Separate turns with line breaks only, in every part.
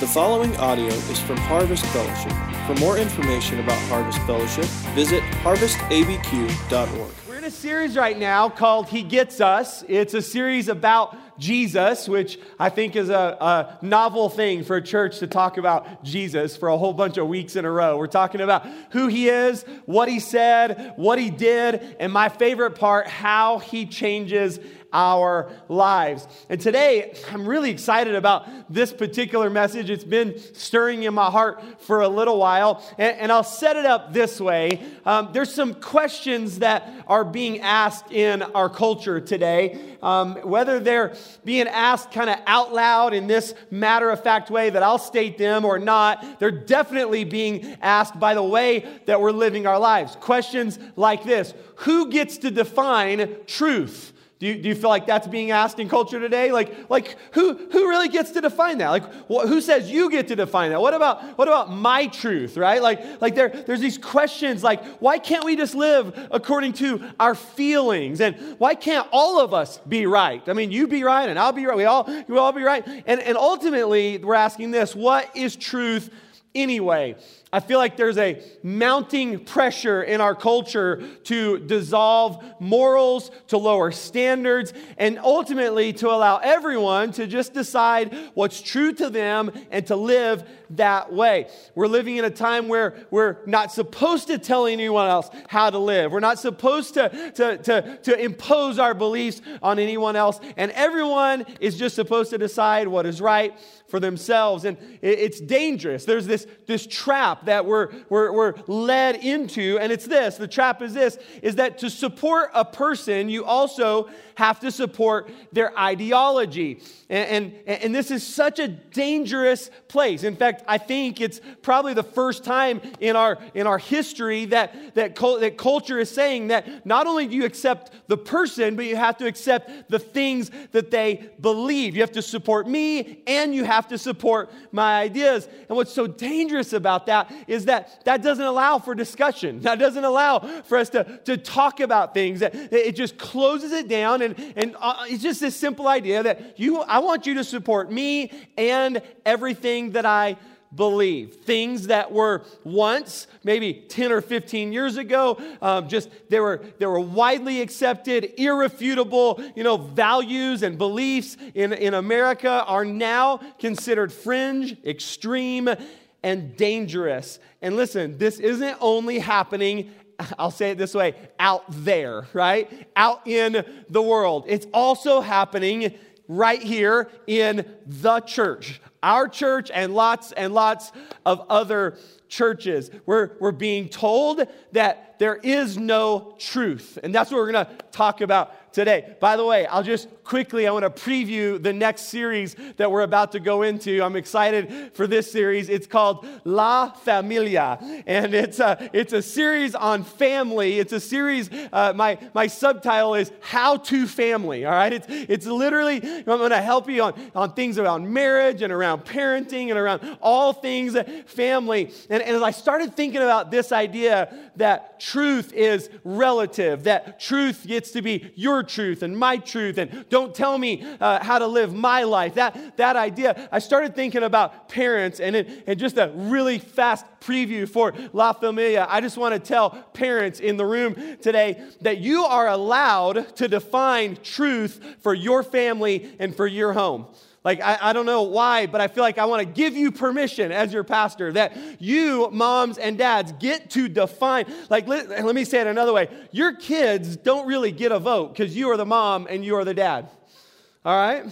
The following audio is from Harvest Fellowship. For more information about Harvest Fellowship, visit harvestabq.org.
We're in a series right now called He Gets Us. It's a series about Jesus, which I think is a, a, novel thing for a church to talk about Jesus for a whole bunch of weeks in a row. We're talking about who he is, what he said, what he did, and my favorite part, how he changes our lives. And today, I'm really excited about this particular message. It's been stirring in my heart for a little while. And, and I'll set it up this way um, there's some questions that are being asked in our culture today, um, whether they're being asked kind of out loud in this matter of fact way that I'll state them or not, they're definitely being asked by the way that we're living our lives. Questions like this Who gets to define truth? Do you, do you feel like that's being asked in culture today? Like, like who, who really gets to define that? Like, wh- who says you get to define that? What about, what about my truth, right? Like, like there, there's these questions like, why can't we just live according to our feelings? And why can't all of us be right? I mean, you be right and I'll be right. We all, we all be right. And, and ultimately, we're asking this what is truth anyway? I feel like there's a mounting pressure in our culture to dissolve morals, to lower standards, and ultimately to allow everyone to just decide what's true to them and to live that way. We're living in a time where we're not supposed to tell anyone else how to live. We're not supposed to, to, to, to impose our beliefs on anyone else. And everyone is just supposed to decide what is right for themselves. And it's dangerous. There's this, this trap that we're, we're, we're led into, and it's this the trap is this is that to support a person, you also have to support their ideology. And, and, and this is such a dangerous place. In fact, I think it's probably the first time in our, in our history that, that, that culture is saying that not only do you accept the person, but you have to accept the things that they believe. You have to support me and you have to support my ideas. And what's so dangerous about that is that that doesn't allow for discussion. That doesn't allow for us to, to talk about things. It just closes it down and, and uh, it's just this simple idea that you, I want you to support me and everything that I believe. Things that were once, maybe 10 or 15 years ago, um, just they were, they were widely accepted, irrefutable, you know, values and beliefs in, in America are now considered fringe, extreme, and dangerous. And listen, this isn't only happening I'll say it this way out there, right? Out in the world. It's also happening right here in the church, our church, and lots and lots of other churches. We're, we're being told that there is no truth. And that's what we're going to talk about today. By the way, I'll just quickly, I want to preview the next series that we're about to go into. I'm excited for this series. It's called La Familia, and it's a, it's a series on family. It's a series, uh, my, my subtitle is How to Family, all right? It's, it's literally, I'm going to help you on, on things around marriage and around parenting and around all things family. And, and as I started thinking about this idea that truth is relative, that truth gets to be your truth and my truth, and don't tell me uh, how to live my life. That, that idea, I started thinking about parents, and, it, and just a really fast preview for La Familia. I just want to tell parents in the room today that you are allowed to define truth for your family and for your home. Like, I, I don't know why, but I feel like I want to give you permission as your pastor that you, moms and dads, get to define. Like, let, let me say it another way your kids don't really get a vote because you are the mom and you are the dad. All right?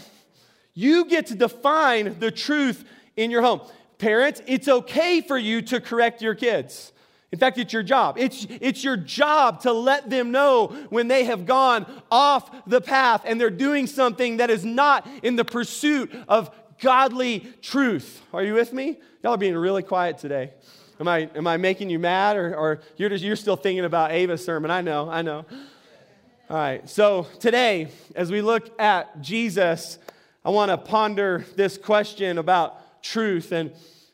You get to define the truth in your home. Parents, it's okay for you to correct your kids. In fact, it's your job. It's, it's your job to let them know when they have gone off the path and they're doing something that is not in the pursuit of godly truth. Are you with me? Y'all are being really quiet today. Am I, am I making you mad or, or you're, just, you're still thinking about Ava's sermon? I know, I know. All right, so today, as we look at Jesus, I want to ponder this question about truth. And,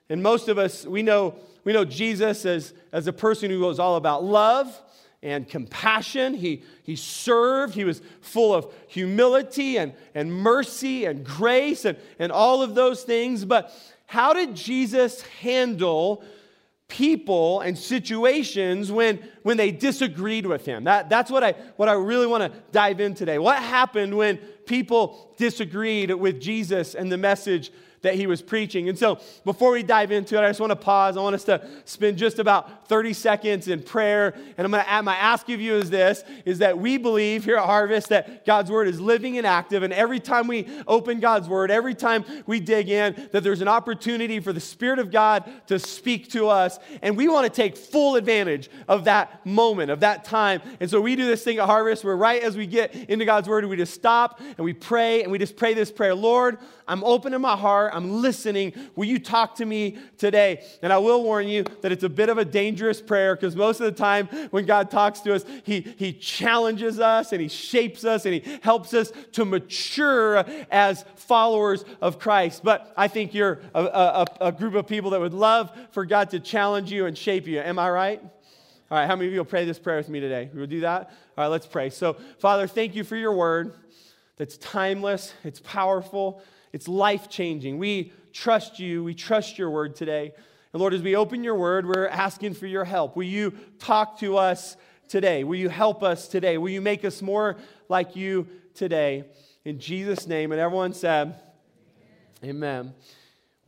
and most of us, we know we know Jesus as, as a person who was all about love and compassion. He, he served. He was full of humility and, and mercy and grace and, and all of those things. But how did Jesus handle people and situations when, when they disagreed with him? That, that's what I, what I really want to dive in today. What happened when people disagreed with Jesus and the message that he was preaching. And so, before we dive into it, I just want to pause. I want us to spend just about 30 seconds in prayer. And I'm going to add my ask of you is this is that we believe here at Harvest that God's word is living and active. And every time we open God's word, every time we dig in, that there's an opportunity for the Spirit of God to speak to us. And we want to take full advantage of that moment, of that time. And so we do this thing at Harvest where right as we get into God's word, we just stop and we pray and we just pray this prayer Lord, I'm opening my heart. I'm listening. Will you talk to me today? And I will warn you that it's a bit of a dangerous prayer because most of the time when God talks to us, he, he challenges us and He shapes us and He helps us to mature as followers of Christ. But I think you're a, a, a group of people that would love for God to challenge you and shape you. Am I right? All right, how many of you will pray this prayer with me today? We will do that? All right, let's pray. So, Father, thank you for your word that's timeless, it's powerful, it's life changing. We trust you. We trust your word today. And Lord, as we open your word, we're asking for your help. Will you talk to us today? Will you help us today? Will you make us more like you today? In Jesus' name. And everyone said, Amen. Amen.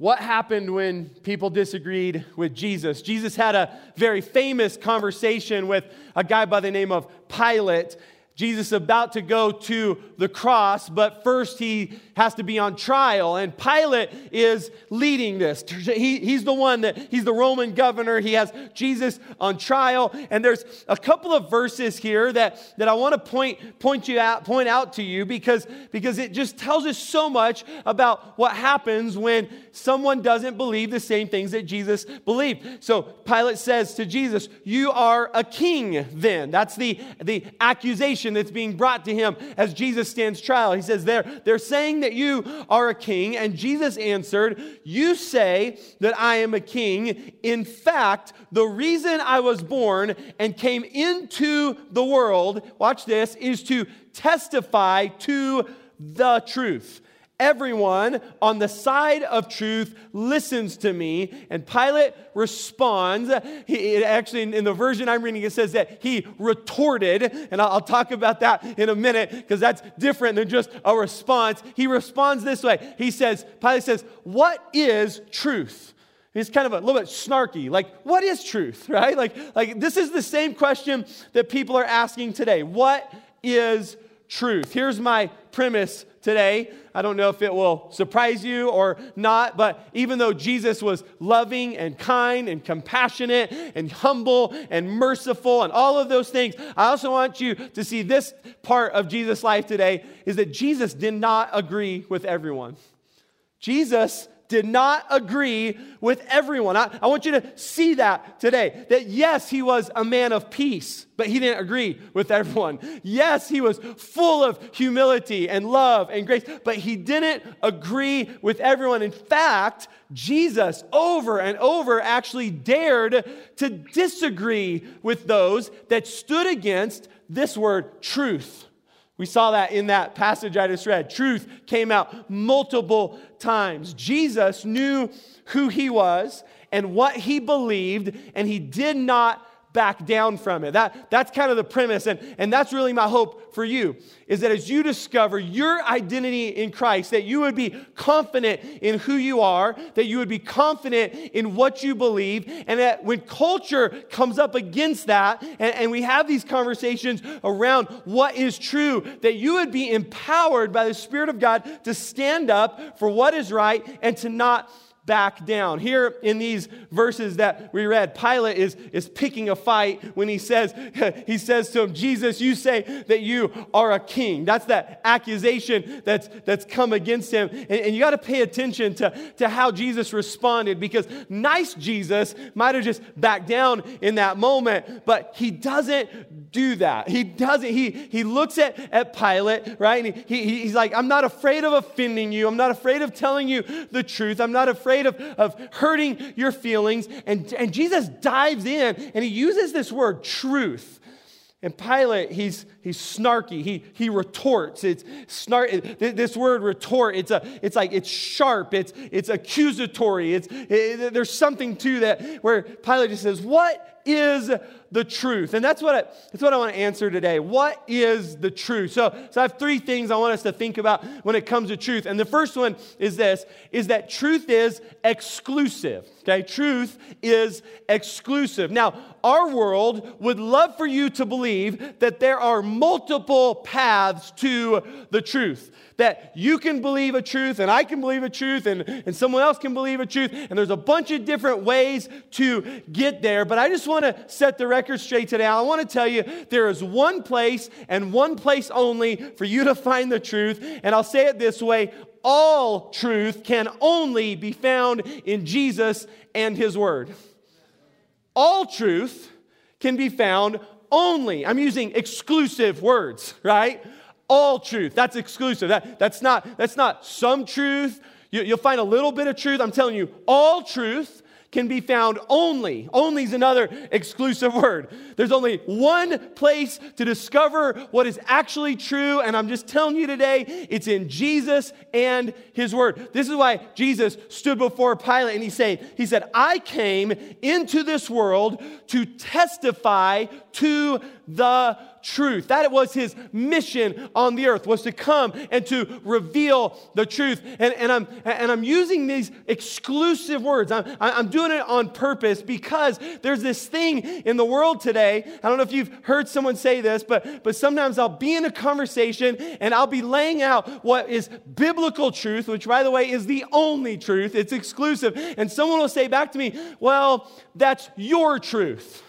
What happened when people disagreed with Jesus? Jesus had a very famous conversation with a guy by the name of Pilate. Jesus about to go to the cross, but first he has to be on trial. And Pilate is leading this. He, he's the one that, he's the Roman governor. He has Jesus on trial. And there's a couple of verses here that, that I want to point, point, you out, point out to you because, because it just tells us so much about what happens when someone doesn't believe the same things that Jesus believed. So Pilate says to Jesus, You are a king then. That's the, the accusation accusation that's being brought to him as Jesus stands trial. He says, they're, they're saying that you are a king. And Jesus answered, You say that I am a king. In fact, the reason I was born and came into the world, watch this, is to testify to the truth. Everyone on the side of truth listens to me. And Pilate responds. He, actually, in the version I'm reading, it says that he retorted. And I'll, I'll talk about that in a minute because that's different than just a response. He responds this way He says, Pilate says, What is truth? He's kind of a little bit snarky. Like, what is truth, right? Like, like this is the same question that people are asking today. What is truth? Here's my premise today. I don't know if it will surprise you or not, but even though Jesus was loving and kind and compassionate and humble and merciful and all of those things, I also want you to see this part of Jesus' life today is that Jesus did not agree with everyone. Jesus did not agree with everyone. I, I, want you to see that today. That yes, he was a man of peace, but he didn't agree with everyone. Yes, he was full of humility and love and grace, but he didn't agree with everyone. In fact, Jesus over and over actually dared to disagree with those that stood against this word truth. We saw that in that passage I just read. Truth came out multiple times. Jesus knew who he was and what he believed, and he did not back down from it. That, that's kind of the premise. And, and that's really my hope for you is that as you discover your identity in Christ, that you would be confident in who you are, that you would be confident in what you believe, and that when culture comes up against that, and, and we have these conversations around what is true, that you would be empowered by the Spirit of God to stand up for what is right and to not back down. Here in these verses that we read, Pilate is, is picking a fight when he says, he says to him, Jesus, you say that you are a king. That's that accusation that's, that's come against him. And, and you got to pay attention to, to how Jesus responded because nice Jesus might have just backed down in that moment, but he doesn't do that. He doesn't. He, he looks at, at Pilate, right? And he, he, he's like, I'm not afraid of offending you. I'm not afraid of telling you the truth. I'm not afraid of, of hurting your feelings. And, and Jesus dives in and he uses this word, truth. And Pilate, he's, he's snarky. He, he retorts. It's snark. This word retort, it's, a, it's like it's sharp. It's, it's accusatory. It's, it, there's something to that where Pilate just says, What is the truth? And that's what I, that's what I want to answer today. What is the truth? So, so I have three things I want us to think about when it comes to truth. And the first one is this, is that truth is exclusive. Okay, truth is exclusive. Now, our world would love for you to believe that there are multiple paths to the truth that you can believe a truth and I can believe a truth and, and someone else can believe a truth. And there's a bunch of different ways to get there. But I just want to set the record straight today. I want to tell you there is one place and one place only for you to find the truth. And I'll say it this way all truth can only be found in Jesus and His Word. All truth can be found only, I'm using exclusive words, right? all truth. That's exclusive. That, that's, not, that's not some truth. You, you'll find a little bit of truth. I'm telling you, all truth can be found only. Only is another exclusive word. There's only one place to discover what is actually true, and I'm just telling you today, it's in Jesus and His Word. This is why Jesus stood before Pilate and he said, He said, I came into this world to testify to the truth. That was his mission on the earth, was to come and to reveal the truth. And, and, I'm, and I'm using these exclusive words. I'm, I'm doing it on purpose because there's this thing in the world today. I don't know if you've heard someone say this, but, but sometimes I'll be in a conversation and I'll be laying out what is biblical truth, which, by the way, is the only truth. It's exclusive. And someone will say back to me, Well, that's your truth.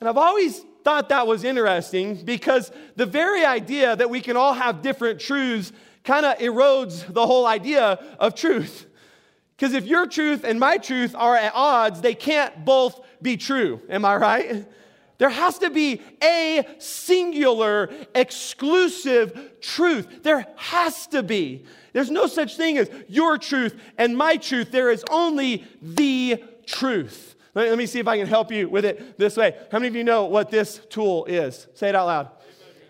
And I've always thought that was interesting because the very idea that we can all have different truths kind of erodes the whole idea of truth. Because if your truth and my truth are at odds, they can't both be true. Am I right? There has to be a singular, exclusive truth. There has to be. There's no such thing as your truth and my truth. There is only the truth. Let, me see if I can help you with it this way. How many of you know what this tool is? Say it out loud.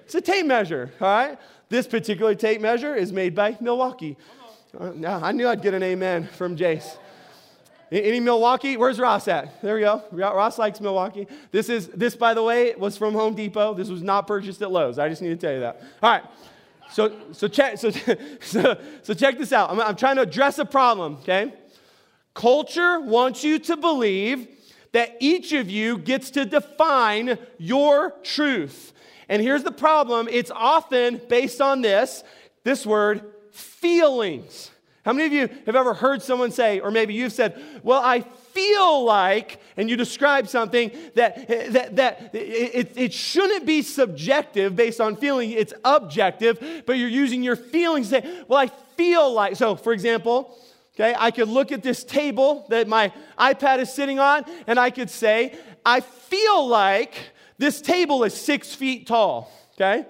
It's a tape measure, all right? This particular tape measure is made by Milwaukee. Uh, I knew I'd get an amen from Jace. Any Milwaukee? Where's Ross at? There we go. Ross likes Milwaukee. This is this, by the way, was from Home Depot. This was not purchased at Lowe's. I just need to tell you that. All right. So so check so so, so check this out. I'm, I'm trying to address a problem. Okay. Culture wants you to believe that each of you gets to define your truth. And here's the problem it's often based on this this word, feelings. How many of you have ever heard someone say, or maybe you've said, Well, I feel like, and you describe something that, that, that it, it shouldn't be subjective based on feeling, it's objective, but you're using your feelings to say, Well, I feel like. So, for example, Okay, I could look at this table that my iPad is sitting on, and I could say, I feel like this table is six feet tall. Okay?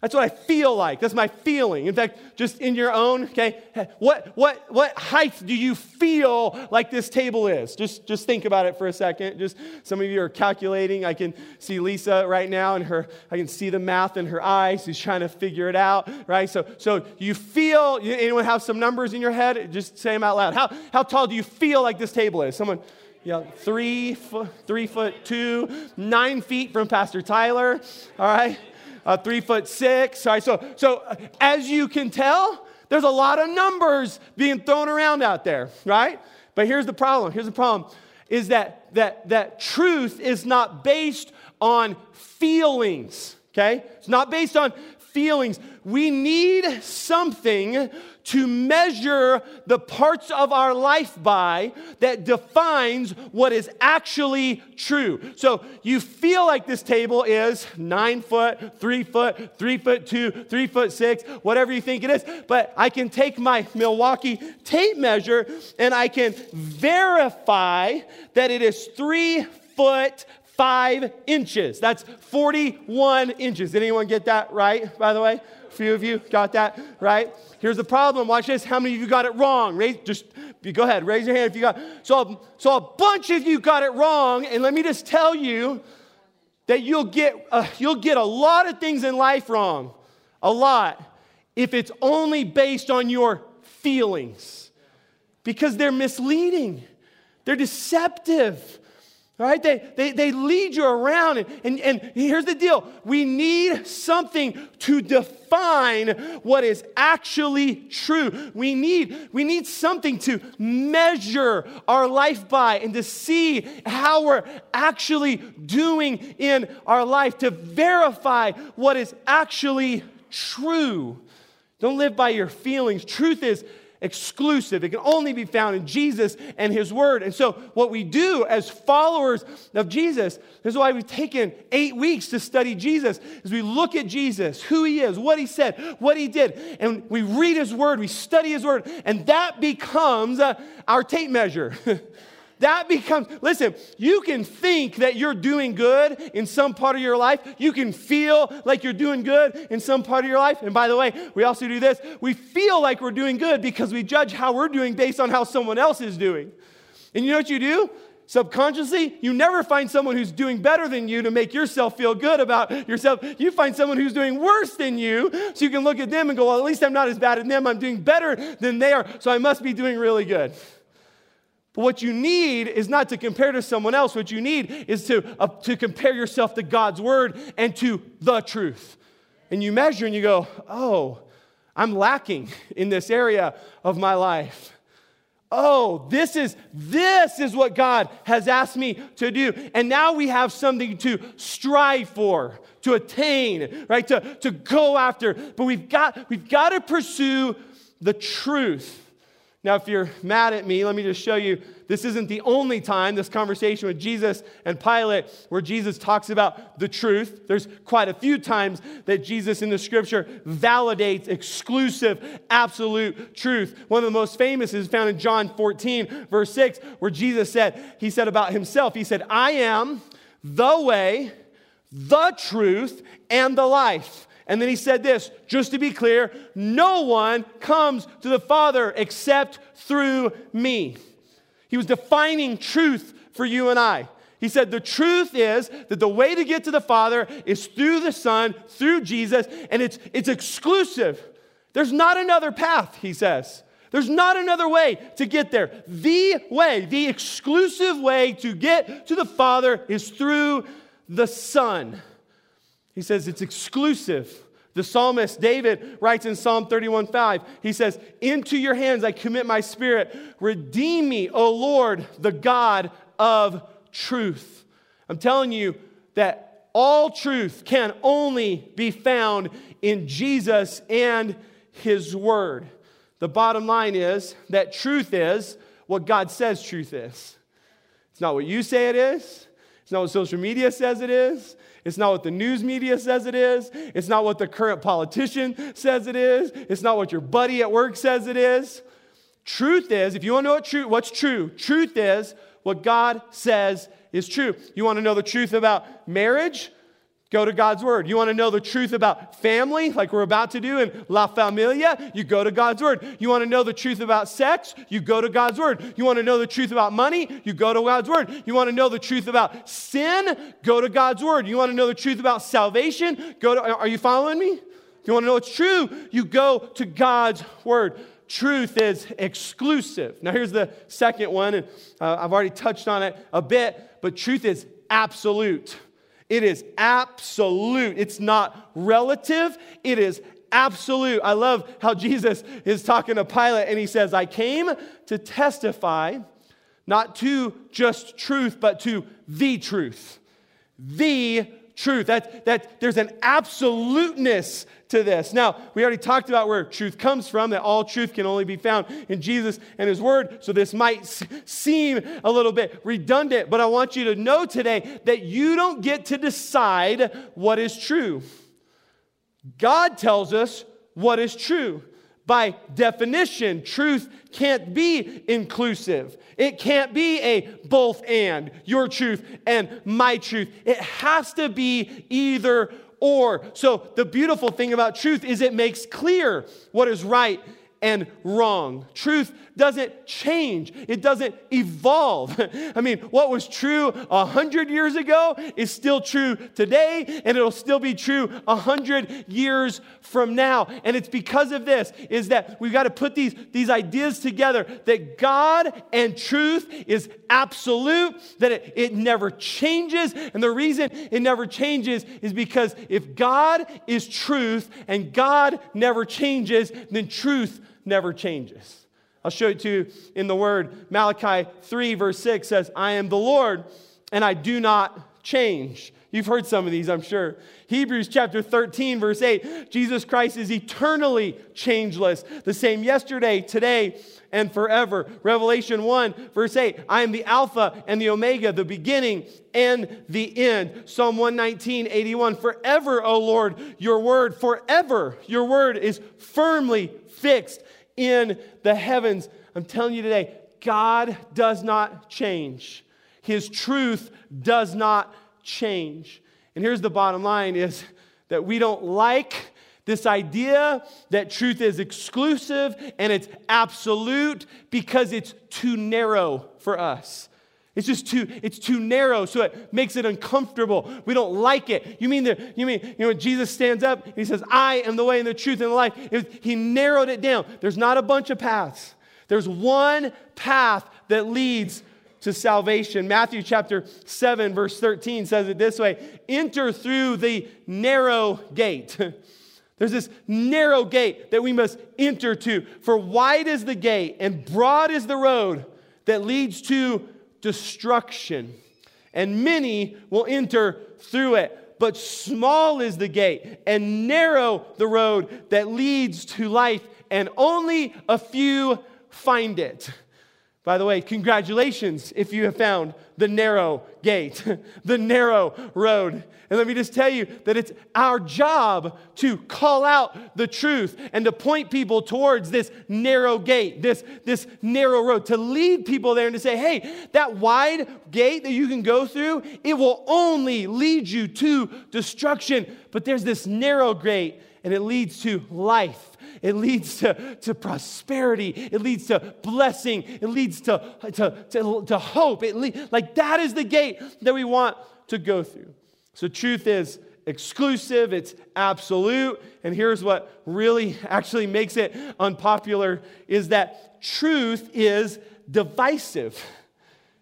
That's what I feel like. That's my feeling. In fact, just in your own, okay, what, what, what height do you feel like this table is? Just, just think about it for a second. Just some of you are calculating. I can see Lisa right now and her, I can see the math in her eyes. She's trying to figure it out, right? So, so you feel, anyone have some numbers in your head? Just say them out loud. How, how tall do you feel like this table is? Someone, yeah, three foot, three foot two, nine feet from Pastor Tyler, all right? Uh, three foot six. All right, so, so uh, as you can tell, there's a lot of numbers being thrown around out there, right? But here's the problem. Here's the problem is that, that, that truth is not based on feelings, okay? It's not based on feelings. We need something to measure the parts of our life by that defines what is actually true. So you feel like this table is nine foot, three foot, three foot two, three foot six, whatever you think it is. But I can take my Milwaukee tape measure and I can verify that it is three foot five inches. That's 41 inches. Did anyone get that right, by the way? A few of you got that right? Here's the problem. Watch this. How many of you got it wrong? Raise, just go ahead. Raise your hand if you got. So, so a bunch of you got it wrong. And let me just tell you that you'll get, uh, you'll get a lot of things in life wrong, a lot, if it's only based on your feelings because they're misleading, they're deceptive. Right? They, they, they lead you around. And, and, and here's the deal we need something to define what is actually true. We need, we need something to measure our life by and to see how we're actually doing in our life, to verify what is actually true. Don't live by your feelings. Truth is exclusive. It can only be found in Jesus and His Word. And so, what we do as followers of Jesus, this is why we've taken eight weeks to study Jesus, is we look at Jesus, who He is, what He said, what He did, and we read His Word, we study His Word, and that becomes uh, our tape measure. That becomes, listen, you can think that you're doing good in some part of your life. You can feel like you're doing good in some part of your life. And by the way, we also do this. We feel like we're doing good because we judge how we're doing based on how someone else is doing. And you know what you do? Subconsciously, you never find someone who's doing better than you to make yourself feel good about yourself. You find someone who's doing worse than you so you can look at them and go, well, at least I'm not as bad as them. I'm doing better than they are, so I must be doing really good. But what you need is not to compare to someone else. What you need is to, uh, to compare yourself to God's word and to the truth. And you measure and you go, oh, I'm lacking in this area of my life. Oh, this is this is what God has asked me to do. And now we have something to strive for, to attain, right? To, to go after. But we've got we've got to pursue the truth. Now, if you're mad at me, let me just show you this isn't the only time, this conversation with Jesus and Pilate, where Jesus talks about the truth. There's quite a few times that Jesus in the scripture validates exclusive, absolute truth. One of the most famous is found in John 14, verse 6, where Jesus said, He said about Himself, He said, I am the way, the truth, and the life. And then he said this just to be clear, no one comes to the Father except through me. He was defining truth for you and I. He said, The truth is that the way to get to the Father is through the Son, through Jesus, and it's, it's exclusive. There's not another path, he says. There's not another way to get there. The way, the exclusive way to get to the Father is through the Son. He says it's exclusive. The psalmist David writes in Psalm 31 5, he says, Into your hands I commit my spirit. Redeem me, O Lord, the God of truth. I'm telling you that all truth can only be found in Jesus and his word. The bottom line is that truth is what God says truth is. It's not what you say it is. It's not what social media says it is. It's not what the news media says it is. It's not what the current politician says it is. It's not what your buddy at work says it is. Truth is, if you want to know what what's true, truth is what God says is true. You want to know the truth about marriage? Go to God's Word. You want to know the truth about family, like we're about to do in La Familia? You go to God's Word. You want to know the truth about sex? You go to God's Word. You want to know the truth about money? You go to God's Word. You want to know the truth about sin? Go to God's Word. You want to know the truth about salvation? Go to, are you following me? If you want to know what's true, you go to God's Word. Truth is exclusive. Now, here's the second one, and uh, I've already touched on it a bit, but truth is absolute. It is absolute. It's not relative, it is absolute. I love how Jesus is talking to Pilate and he says, I came to testify not to just truth, but to the truth. The truth. That, that there's an absoluteness to this. Now, we already talked about where truth comes from, that all truth can only be found in Jesus and His Word. So this might seem a little bit redundant, but I want you to know today that you don't get to decide what is true. God tells us what is true. By definition, truth can't be inclusive. It can't be a both and, your truth and my truth. It has to be either or. So, the beautiful thing about truth is it makes clear what is right and wrong. Truth doesn't change, it doesn't evolve. I mean, what was true a hundred years ago is still true today, and it'll still be true a hundred years from now. And it's because of this is that we've got to put these, these ideas together that God and truth is absolute, that it, it never changes. And the reason it never changes is because if God is truth and God never changes, then truth never changes. I'll show it to you in the word. Malachi 3, verse 6 says, I am the Lord and I do not change. You've heard some of these, I'm sure. Hebrews chapter 13, verse 8 Jesus Christ is eternally changeless, the same yesterday, today, and forever. Revelation 1, verse 8 I am the Alpha and the Omega, the beginning and the end. Psalm 119, 81 Forever, O Lord, your word, forever, your word is firmly fixed in the heavens. I'm telling you today, God does not change. His truth does not change. And here's the bottom line is that we don't like this idea that truth is exclusive and it's absolute because it's too narrow for us. It's just too, it's too narrow, so it makes it uncomfortable. We don't like it. You mean the, you mean, you know, Jesus stands up and he says, I am the way and the truth and the life. He narrowed it down. There's not a bunch of paths. There's one path that leads to salvation. Matthew chapter 7, verse 13 says it this way Enter through the narrow gate. There's this narrow gate that we must enter to. For wide is the gate and broad is the road that leads to destruction, and many will enter through it. But small is the gate and narrow the road that leads to life, and only a few find it. By the way, congratulations if you have found the narrow gate, the narrow road. And let me just tell you that it's our job to call out the truth and to point people towards this narrow gate, this, this narrow road, to lead people there and to say, hey, that wide gate that you can go through, it will only lead you to destruction. But there's this narrow gate and it leads to life. It leads to, to prosperity. It leads to blessing. It leads to, to, to, to hope. It le- like that is the gate that we want to go through. So truth is exclusive, it's absolute. And here's what really actually makes it unpopular is that truth is divisive.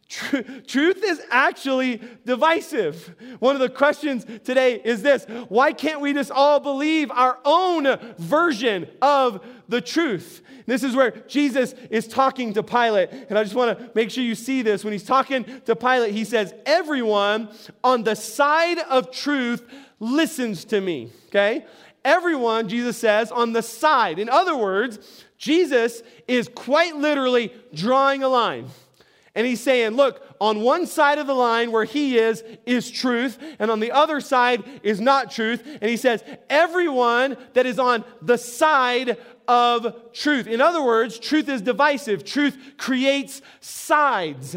Truth is actually divisive. One of the questions today is this why can't we just all believe our own version of the truth? This is where Jesus is talking to Pilate. And I just want to make sure you see this. When he's talking to Pilate, he says, Everyone on the side of truth listens to me. Okay? Everyone, Jesus says, on the side. In other words, Jesus is quite literally drawing a line. And he's saying, look, on one side of the line where he is, is truth, and on the other side is not truth. And he says, everyone that is on the side of truth. In other words, truth is divisive, truth creates sides.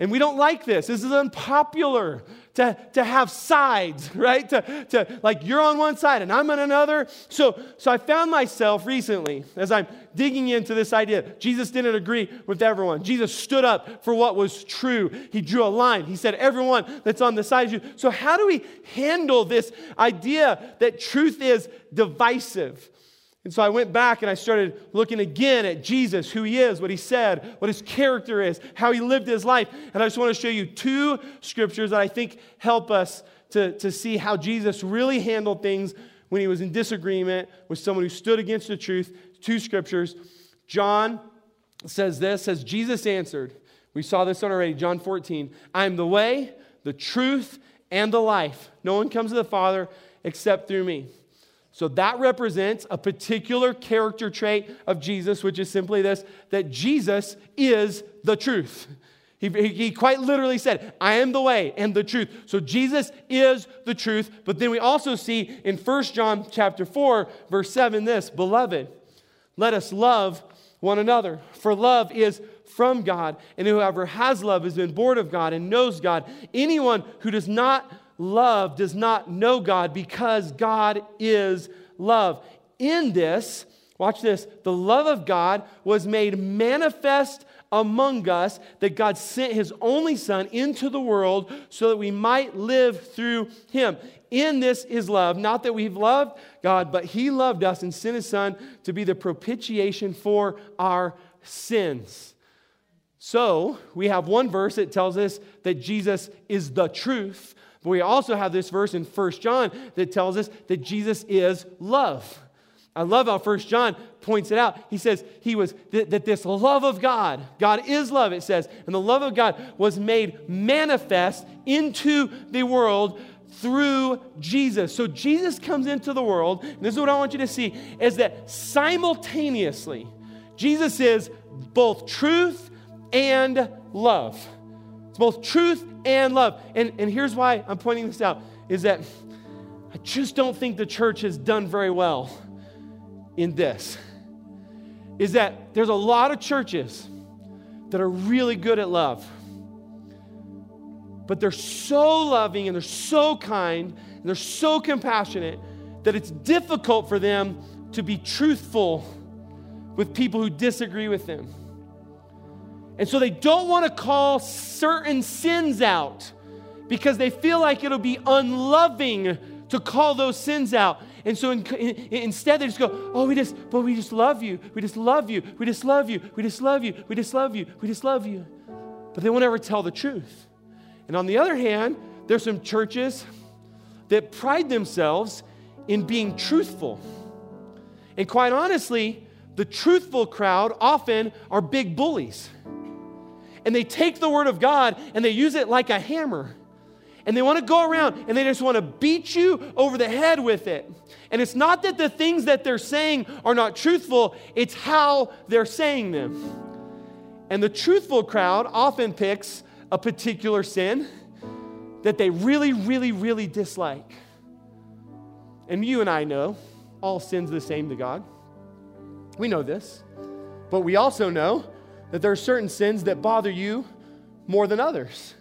And we don't like this. This is unpopular to, to have sides, right? To, to like you're on one side and I'm on another. So, so I found myself recently as I'm digging into this idea. Jesus didn't agree with everyone. Jesus stood up for what was true. He drew a line. He said, everyone that's on the side of you. So how do we handle this idea that truth is divisive? And so I went back and I started looking again at Jesus, who he is, what he said, what his character is, how he lived his life. And I just want to show you two scriptures that I think help us to, to see how Jesus really handled things when he was in disagreement with someone who stood against the truth. Two scriptures. John says this, says, Jesus answered. We saw this on already, John 14. I am the way, the truth, and the life. No one comes to the Father except through me. So that represents a particular character trait of Jesus, which is simply this that Jesus is the truth. He, he, quite literally said, I am the way and the truth. So Jesus is the truth. But then we also see in 1 John chapter 4, verse 7, this, beloved, let us love one another. For love is from God, and whoever has love has been born of God and knows God. Anyone who does not love does not know God because God is love. In this, Watch this. The love of God was made manifest among us that God sent his only Son into the world so that we might live through him. In this is love, not that we've loved God, but he loved us and sent his Son to be the propitiation for our sins. So we have one verse that tells us that Jesus is the truth, but we also have this verse in 1 John that tells us that Jesus is love. I love how First John points it out. He says he was th- that this love of God, God is love, it says, and the love of God was made manifest into the world through Jesus. So Jesus comes into the world, and this is what I want you to see is that simultaneously, Jesus is both truth and love. Both truth and love. And, and here's why I'm pointing this out is that I just don't think the church has done very well in this is that there's a lot of churches that are really good at love. But they're so loving and they're so kind and they're so compassionate that it's difficult for them to be truthful with people who disagree with them. And so they don't want to call certain sins out because they feel like it'll be unloving to call those sins out. And so in, in, instead, they just go, Oh, we just, but we just love you. We just love you. We just love you. We just love you. We just love you. We just love you. But they won't ever tell the truth. And on the other hand, there's some churches that pride themselves in being truthful. And quite honestly, the truthful crowd often are big bullies. And they take the word of God and they use it like a hammer and they want to go around and they just want to beat you over the head with it. And it's not that the things that they're saying are not truthful, it's how they're saying them. And the truthful crowd often picks a particular sin that they really, really, really dislike. And you and I know all sins the same to God. We know this. But we also know that there are certain sins that bother you more than others.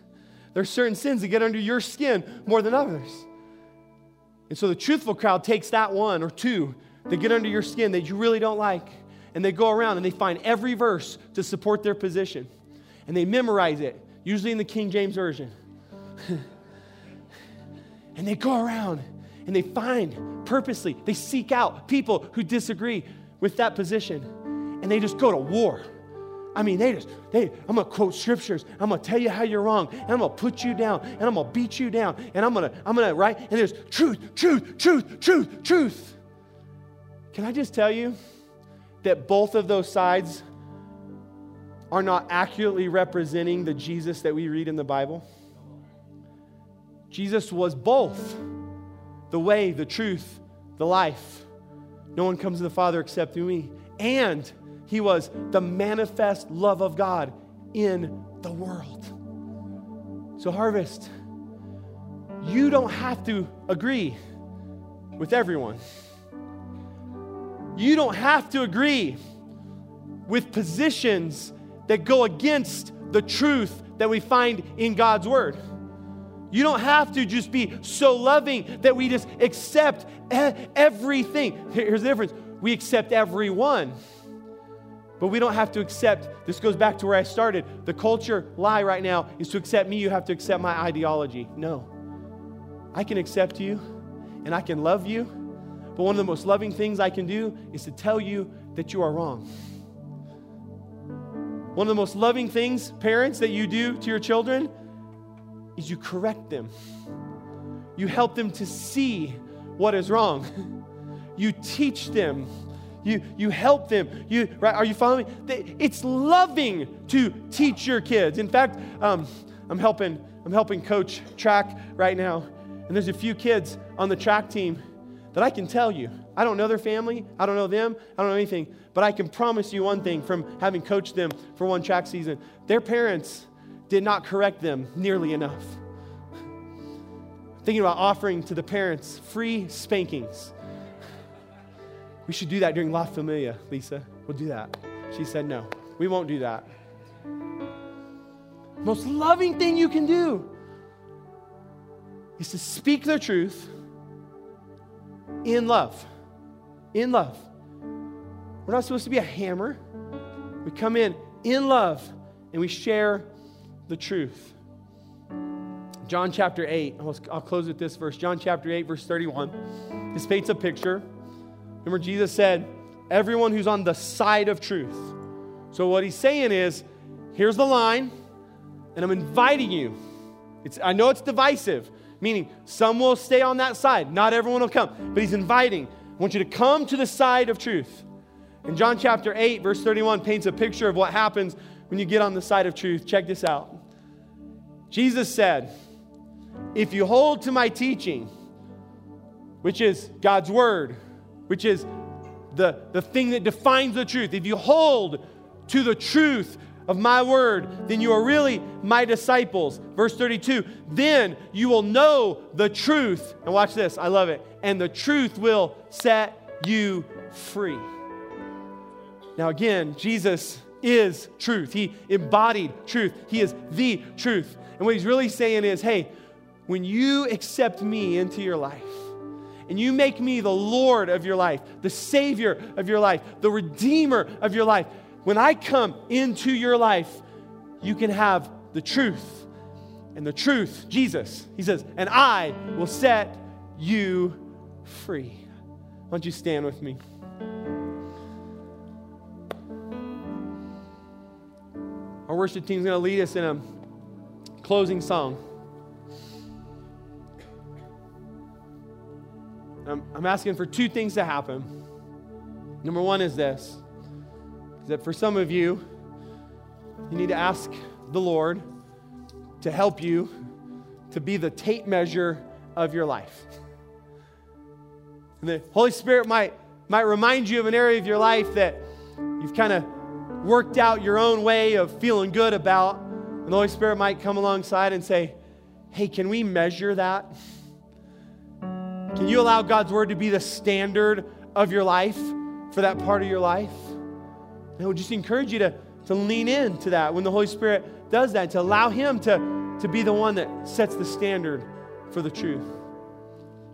There are certain sins that get under your skin more than others. And so the truthful crowd takes that one or two that get under your skin that you really don't like, and they go around and they find every verse to support their position. And they memorize it, usually in the King James Version. and they go around and they find purposely, they seek out people who disagree with that position, and they just go to war. I mean, they just, they, I'm gonna quote scriptures. I'm gonna tell you how you're wrong, and I'm gonna put you down, and I'm gonna beat you down, and I'm gonna, I'm gonna, right? And there's truth, truth, truth, truth, truth. Can I just tell you that both of those sides are not accurately representing the Jesus that we read in the Bible? Jesus was both the way, the truth, the life. No one comes to the Father except through me. And he was the manifest love of God in the world. So, Harvest, you don't have to agree with everyone. You don't have to agree with positions that go against the truth that we find in God's Word. You don't have to just be so loving that we just accept everything. Here's the difference we accept everyone. But we don't have to accept, this goes back to where I started. The culture lie right now is to accept me, you have to accept my ideology. No. I can accept you and I can love you, but one of the most loving things I can do is to tell you that you are wrong. One of the most loving things, parents, that you do to your children is you correct them. You help them to see what is wrong. You teach them you, you help them. You, right, are you following me? It's loving to teach your kids. In fact, um, I'm, helping, I'm helping coach track right now, and there's a few kids on the track team that I can tell you. I don't know their family, I don't know them, I don't know anything, but I can promise you one thing from having coached them for one track season their parents did not correct them nearly enough. Thinking about offering to the parents free spankings we should do that during La Familia, Lisa. We'll do that. She said, No, we won't do that. Most loving thing you can do is to speak the truth in love. In love. We're not supposed to be a hammer. We come in in love and we share the truth. John chapter 8, I'll close with this verse. John chapter 8, verse 31. This paints a picture. Remember, Jesus said, Everyone who's on the side of truth. So, what he's saying is, here's the line, and I'm inviting you. It's, I know it's divisive, meaning some will stay on that side, not everyone will come, but he's inviting. I want you to come to the side of truth. And John chapter 8, verse 31 paints a picture of what happens when you get on the side of truth. Check this out. Jesus said, If you hold to my teaching, which is God's word, which is the, the thing that defines the truth, if you hold to the truth of my word, then you are really my disciples. Verse 32 Then you will know the truth. And watch this, I love it. And the truth will set you free. Now, again, Jesus is truth. He embodied truth. He is the truth. And what he's really saying is hey, when you accept me into your life, and you make me the Lord of your life, the Savior of your life, the Redeemer of your life, when I come into your life, you can have the truth. And the truth, Jesus, he says, and I will set you free. Why don't you stand with me? Our worship team is going to lead us in a closing song. I'm, I'm asking for two things to happen. Number one is this is that for some of you, you need to ask the Lord to help you to be the tape measure of your life. And the Holy Spirit might, might remind you of an area of your life that you've kind of worked out your own way of feeling good about. And the Holy Spirit might come alongside and say, Hey, can we measure that? Can you allow God's word to be the standard of your life for that part of your life? And I would just encourage you to, to lean into that when the Holy Spirit does that, to allow Him to, to be the one that sets the standard for the truth.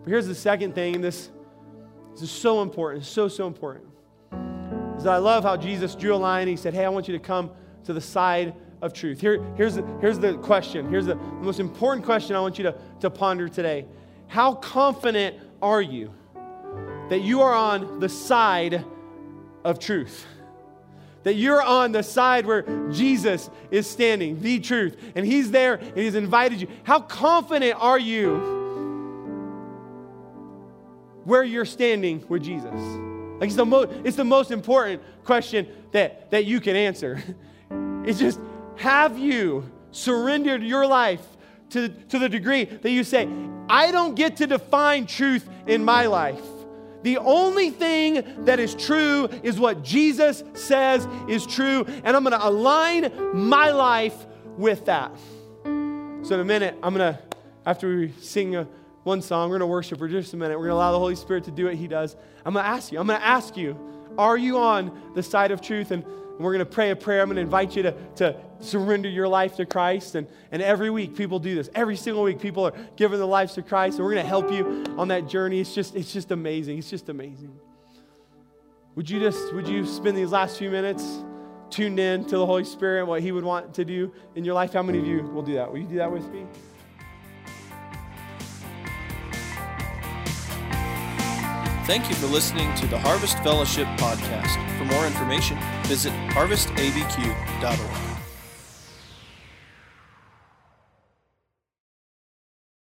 But here's the second thing, and this, this is so important, so, so important. Is that I love how Jesus drew a line. He said, Hey, I want you to come to the side of truth. Here, here's, the, here's the question. Here's the, the most important question I want you to, to ponder today. How confident are you that you are on the side of truth? That you're on the side where Jesus is standing, the truth, and He's there and He's invited you. How confident are you where you're standing with Jesus? Like it's the, most, it's the most important question that, that you can answer. It's just, have you surrendered your life to, to the degree that you say, I don't get to define truth in my life. The only thing that is true is what Jesus says is true, and I'm going to align my life with that. So, in a minute, I'm going to, after we sing a, one song, we're going to worship for just a minute. We're going to allow the Holy Spirit to do what He does. I'm going to ask you, I'm going to ask you, are you on the side of truth? And and we're going to pray a prayer. I'm going to invite you to, to surrender your life to Christ. And, and every week, people do this. Every single week, people are giving their lives to Christ. And we're going to help you on that journey. It's just, it's just amazing. It's just amazing. Would you just, would you spend these last few minutes tuned in to the Holy Spirit and what He would want to do in your life? How many of you will do that? Will you do that with me?
Thank you for listening to the Harvest Fellowship podcast. For more information, visit harvestabq.org.